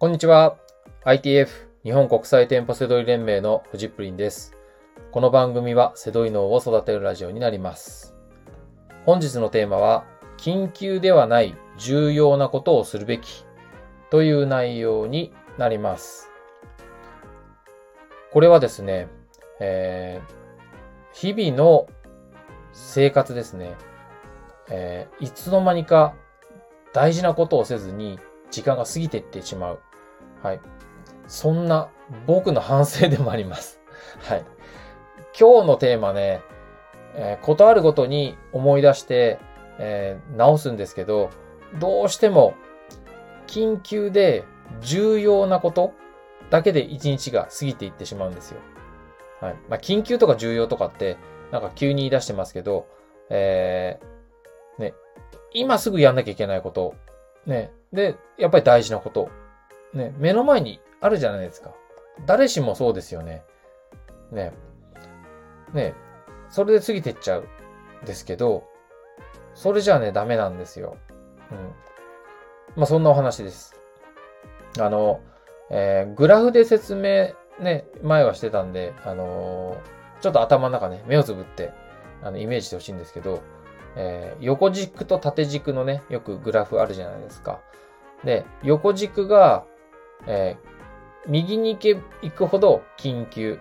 こんにちは。ITF 日本国際店舗セドリ連盟のフジプリンです。この番組はセドリ脳を育てるラジオになります。本日のテーマは、緊急ではない重要なことをするべきという内容になります。これはですね、えー日々の生活ですね、えーいつの間にか大事なことをせずに時間が過ぎていってしまう。はい。そんな僕の反省でもあります。はい。今日のテーマね、えーことあるごとに思い出して、えー直すんですけど、どうしても緊急で重要なことだけで一日が過ぎていってしまうんですよ。はい。まあ、緊急とか重要とかって、なんか急に言い出してますけど、えーね、今すぐやんなきゃいけないこと、ね、で、やっぱり大事なこと、ね、目の前にあるじゃないですか。誰しもそうですよね。ね、ね、それで過ぎてっちゃうんですけど、それじゃあね、ダメなんですよ。うん。まあ、そんなお話です。あの、えーグラフで説明ね、前はしてたんで、あのーちょっと頭の中ね、目をつぶって、あの、イメージしてほしいんですけど、えー横軸と縦軸のね、よくグラフあるじゃないですか。で、横軸が、えー右に行け、行くほど緊急。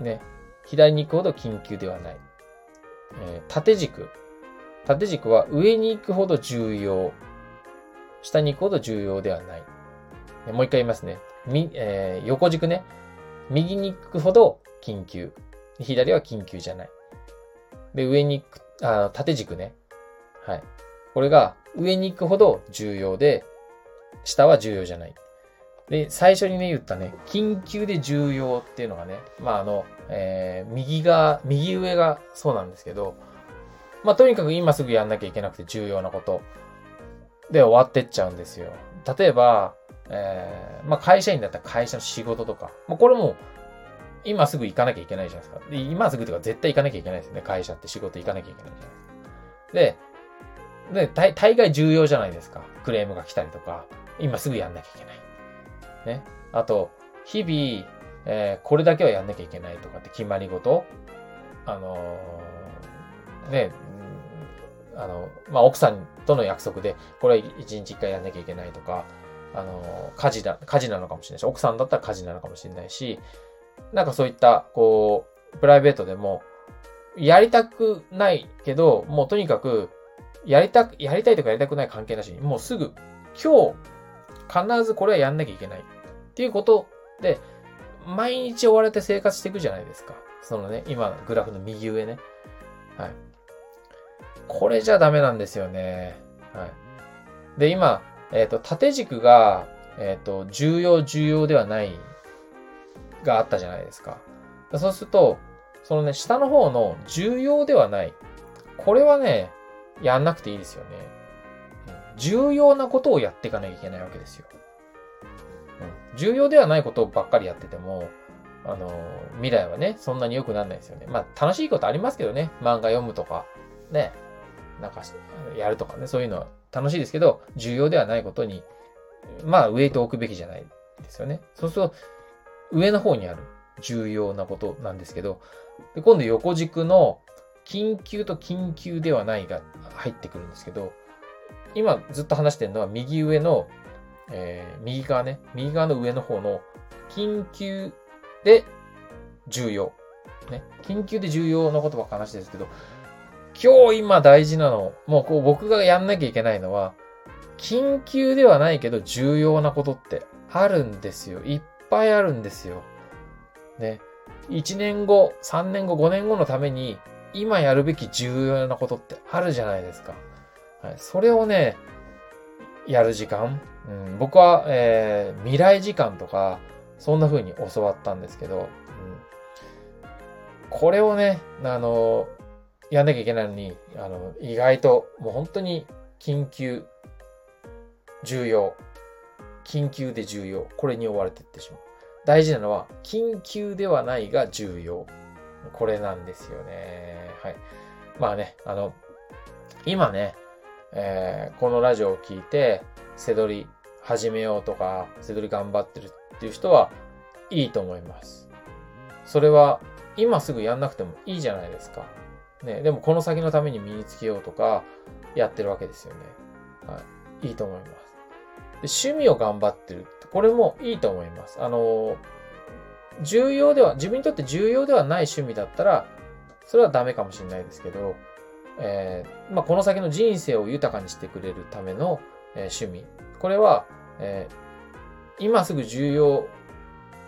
ね。左に行くほど緊急ではない。えー縦軸。縦軸は上に行くほど重要。下に行くほど重要ではない。もう一回言いますね。み、えー横軸ね。右に行くほど緊急。左は緊急じゃない。で、上に行く、あ縦軸ね。はい。これが上に行くほど重要で、下は重要じゃない。で、最初にね、言ったね、緊急で重要っていうのがね、まあ、あの、えー右が、右上がそうなんですけど、まあ、とにかく今すぐやんなきゃいけなくて重要なことで終わってっちゃうんですよ。例えば、えーまあ、会社員だったら会社の仕事とか、まあ、これも今すぐ行かなきゃいけないじゃないですか。で今すぐというか絶対行かなきゃいけないですよね。会社って仕事行かなきゃいけないじゃないですか。で、で、大概重要じゃないですか。クレームが来たりとか、今すぐやんなきゃいけない。ね。あと、日々、えーこれだけはやんなきゃいけないとかって決まり事あのーね、あの、まあ、奥さんとの約束で、これ一日一回やんなきゃいけないとか、あの家事だ、家事なのかもしれないし、奥さんだったら家事なのかもしれないし、なんかそういった、こう、プライベートでも、やりたくないけど、もうとにかく、やりたく、やりたいとかやりたくない関係なしに、もうすぐ、今日、必ずこれはやんなきゃいけない。っていうことで、毎日追われて生活していくじゃないですか。そのね、今の、グラフの右上ね。はい。これじゃダメなんですよね。はい。で、今、えっ、と、縦軸が、えっ、と、重要、重要ではない、があったじゃないですか。そうすると、そのね、下の方の重要ではない。これはね、やんなくていいですよね。重要なことをやっていかなきゃいけないわけですよ。うん重要ではないことばっかりやってても、あの、未来はね、そんなに良くならないですよね。まあ、楽しいことありますけどね。漫画読むとか、ね、なんか、やるとかね、そういうのは楽しいですけど、重要ではないことに、まあ、ウェイトを置くべきじゃないですよね。そうすると、上の方にある重要なことなんですけど、で今度横軸の緊急と緊急ではないが入ってくるんですけど、今ずっと話してるのは右上の、えー右側ね、右側の上の方の緊急で重要。ね、緊急で重要なことばっか話してるんですけど、今日今大事なの、もうこう僕がやんなきゃいけないのは、緊急ではないけど重要なことってあるんですよ。いっぱいあるんですよ。ね。1年後、3年後、5年後のために、今やるべき重要なことってあるじゃないですか。はい。それをね、やる時間。うん、僕は、えー未来時間とか、そんな風に教わったんですけど、うん、これをね、あの、やんなきゃいけないのに、あの、意外と、もう本当に緊急、重要、緊急で重要、これに追われていってしまう。大事なのは、緊急ではないが重要。これなんですよね。はい。まあね、あの、今ね、えーこのラジオを聞いて、背取り始めようとか、背取り頑張ってるっていう人はいいと思います。それは今すぐやんなくてもいいじゃないですか。ね、でもこの先のために身につけようとかやってるわけですよね。はい。いいと思います。で趣味を頑張ってるって、これもいいと思います。あの、重要では、自分にとって重要ではない趣味だったら、それはダメかもしれないですけど、えー、まあ、この先の人生を豊かにしてくれるための、えー、趣味。これは、えー、今すぐ重要、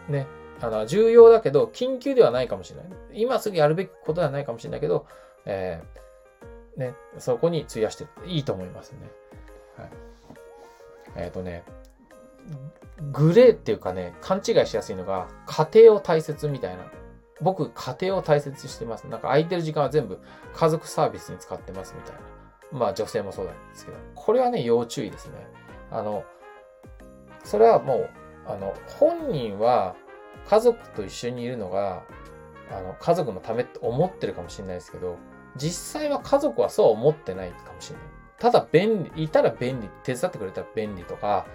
ね、あの、重要だけど、緊急ではないかもしれない。今すぐやるべきことではないかもしれないけど、えー、ね、そこに費やしていいと思いますね。はい。えっ、ー、とね、グレーっていうかね、勘違いしやすいのが、家庭を大切みたいな。僕、家庭を大切にしてます。なんか空いてる時間は全部家族サービスに使ってますみたいな。まあ女性もそうなんですけど、これはね、要注意ですね。あの、それはもう、あの、本人は家族と一緒にいるのが、あの、家族のためって思ってるかもしれないですけど、実際は家族はそう思ってないかもしれない。ただ便利、いたら便利、手伝ってくれたら便利とか、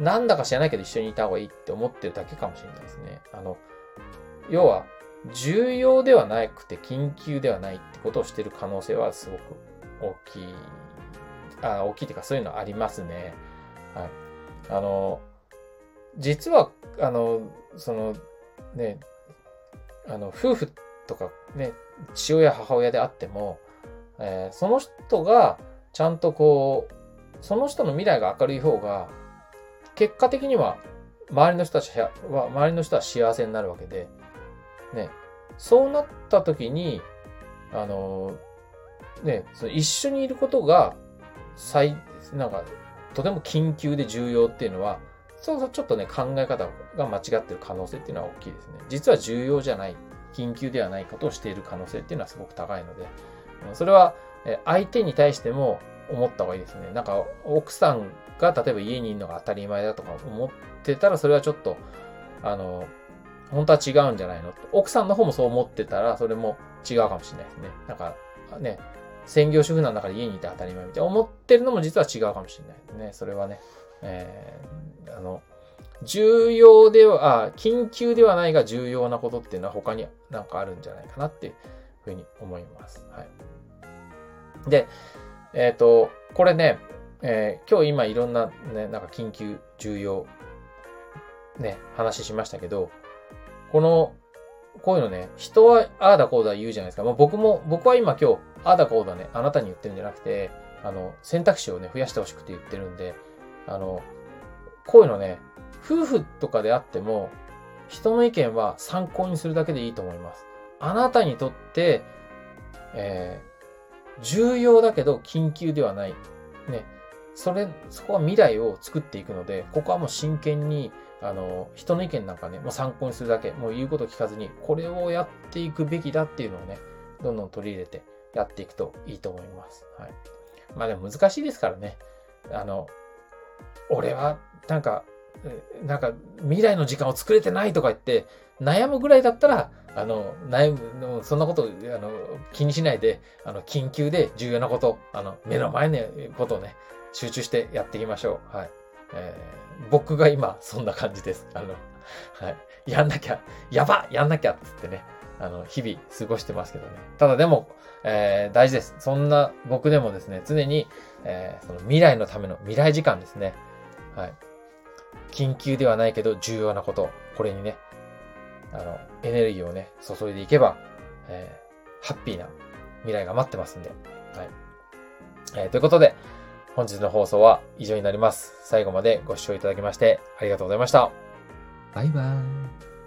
なんだか知らないけど一緒にいた方がいいって思ってるだけかもしれないですね。あの、要は、重要ではなくて緊急ではないってことをしてる可能性はすごく大きい。あ、大きいっていうかそういうのありますね。はい。あの、実は、あの、その、ね、あの、夫婦とかね、父親、母親であっても、えー、その人がちゃんとこう、その人の未来が明るい方が、結果的には周りの人たちは、周りの人は幸せになるわけで、ね、そうなった時に、あのね、その一緒にいることが、最、なんか、とても緊急で重要っていうのは、そうそうちょっとね、考え方が間違ってる可能性っていうのは大きいですね。実は重要じゃない、緊急ではないことをしている可能性っていうのはすごく高いので、それは相手に対しても思った方がいいですね。なんか、奥さんが例えば家にいるのが当たり前だとか思ってたら、それはちょっと、あの、本当は違うんじゃないの？奥さんの方もそう思ってたら、それも違うかもしれないですね。なんか、ね、専業主婦なんだから家にいて当たり前みたいな思ってるのも実は違うかもしれないですね。それはね。えー、あの、重要では、あ、緊急ではないが重要なことっていうのは他になんかあるんじゃないかなっていうふうに思います。はい。で、えっ、ー、と、これね、えー、今日今いろんなね、なんか緊急、重要、ね、話しましたけど、この、こういうのね、人はああだこうだ言うじゃないですか。まあ、僕も、僕は今今日、ああだこうだね、あなたに言ってるんじゃなくて、あの、選択肢をね、増やしてほしくて言ってるんで、あの、こういうのね、夫婦とかであっても、人の意見は参考にするだけでいいと思います。あなたにとって、えー、重要だけど緊急ではない。ね。それ、そこは未来を作っていくので、ここはもう真剣に、あの、人の意見なんかね、もう参考にするだけ、もう言うこと聞かずに、これをやっていくべきだっていうのをね、どんどん取り入れてやっていくといいと思います。はい。まあでも難しいですからね。あの、俺は、なんか、なんか、未来の時間を作れてないとか言って、悩むぐらいだったら、あの、悩む、そんなこと、あの、気にしないで、あの、緊急で重要なこと、あの、目の前のことをね、集中してやっていきましょう。はい。えー、僕が今、そんな感じです。あの、はい。やんなきゃ、やばやんなきゃっつってね、あの、日々過ごしてますけどね。ただでも、えー、大事です。そんな僕でもですね、常に、えー、その未来のための未来時間ですね。はい。緊急ではないけど重要なこと、これにね、あの、エネルギーをね、注いでいけば、えー、ハッピーな未来が待ってますんで。はい。えー、ということで、本日の放送は以上になります。最後までご視聴いただきましてありがとうございました。バイバーイ。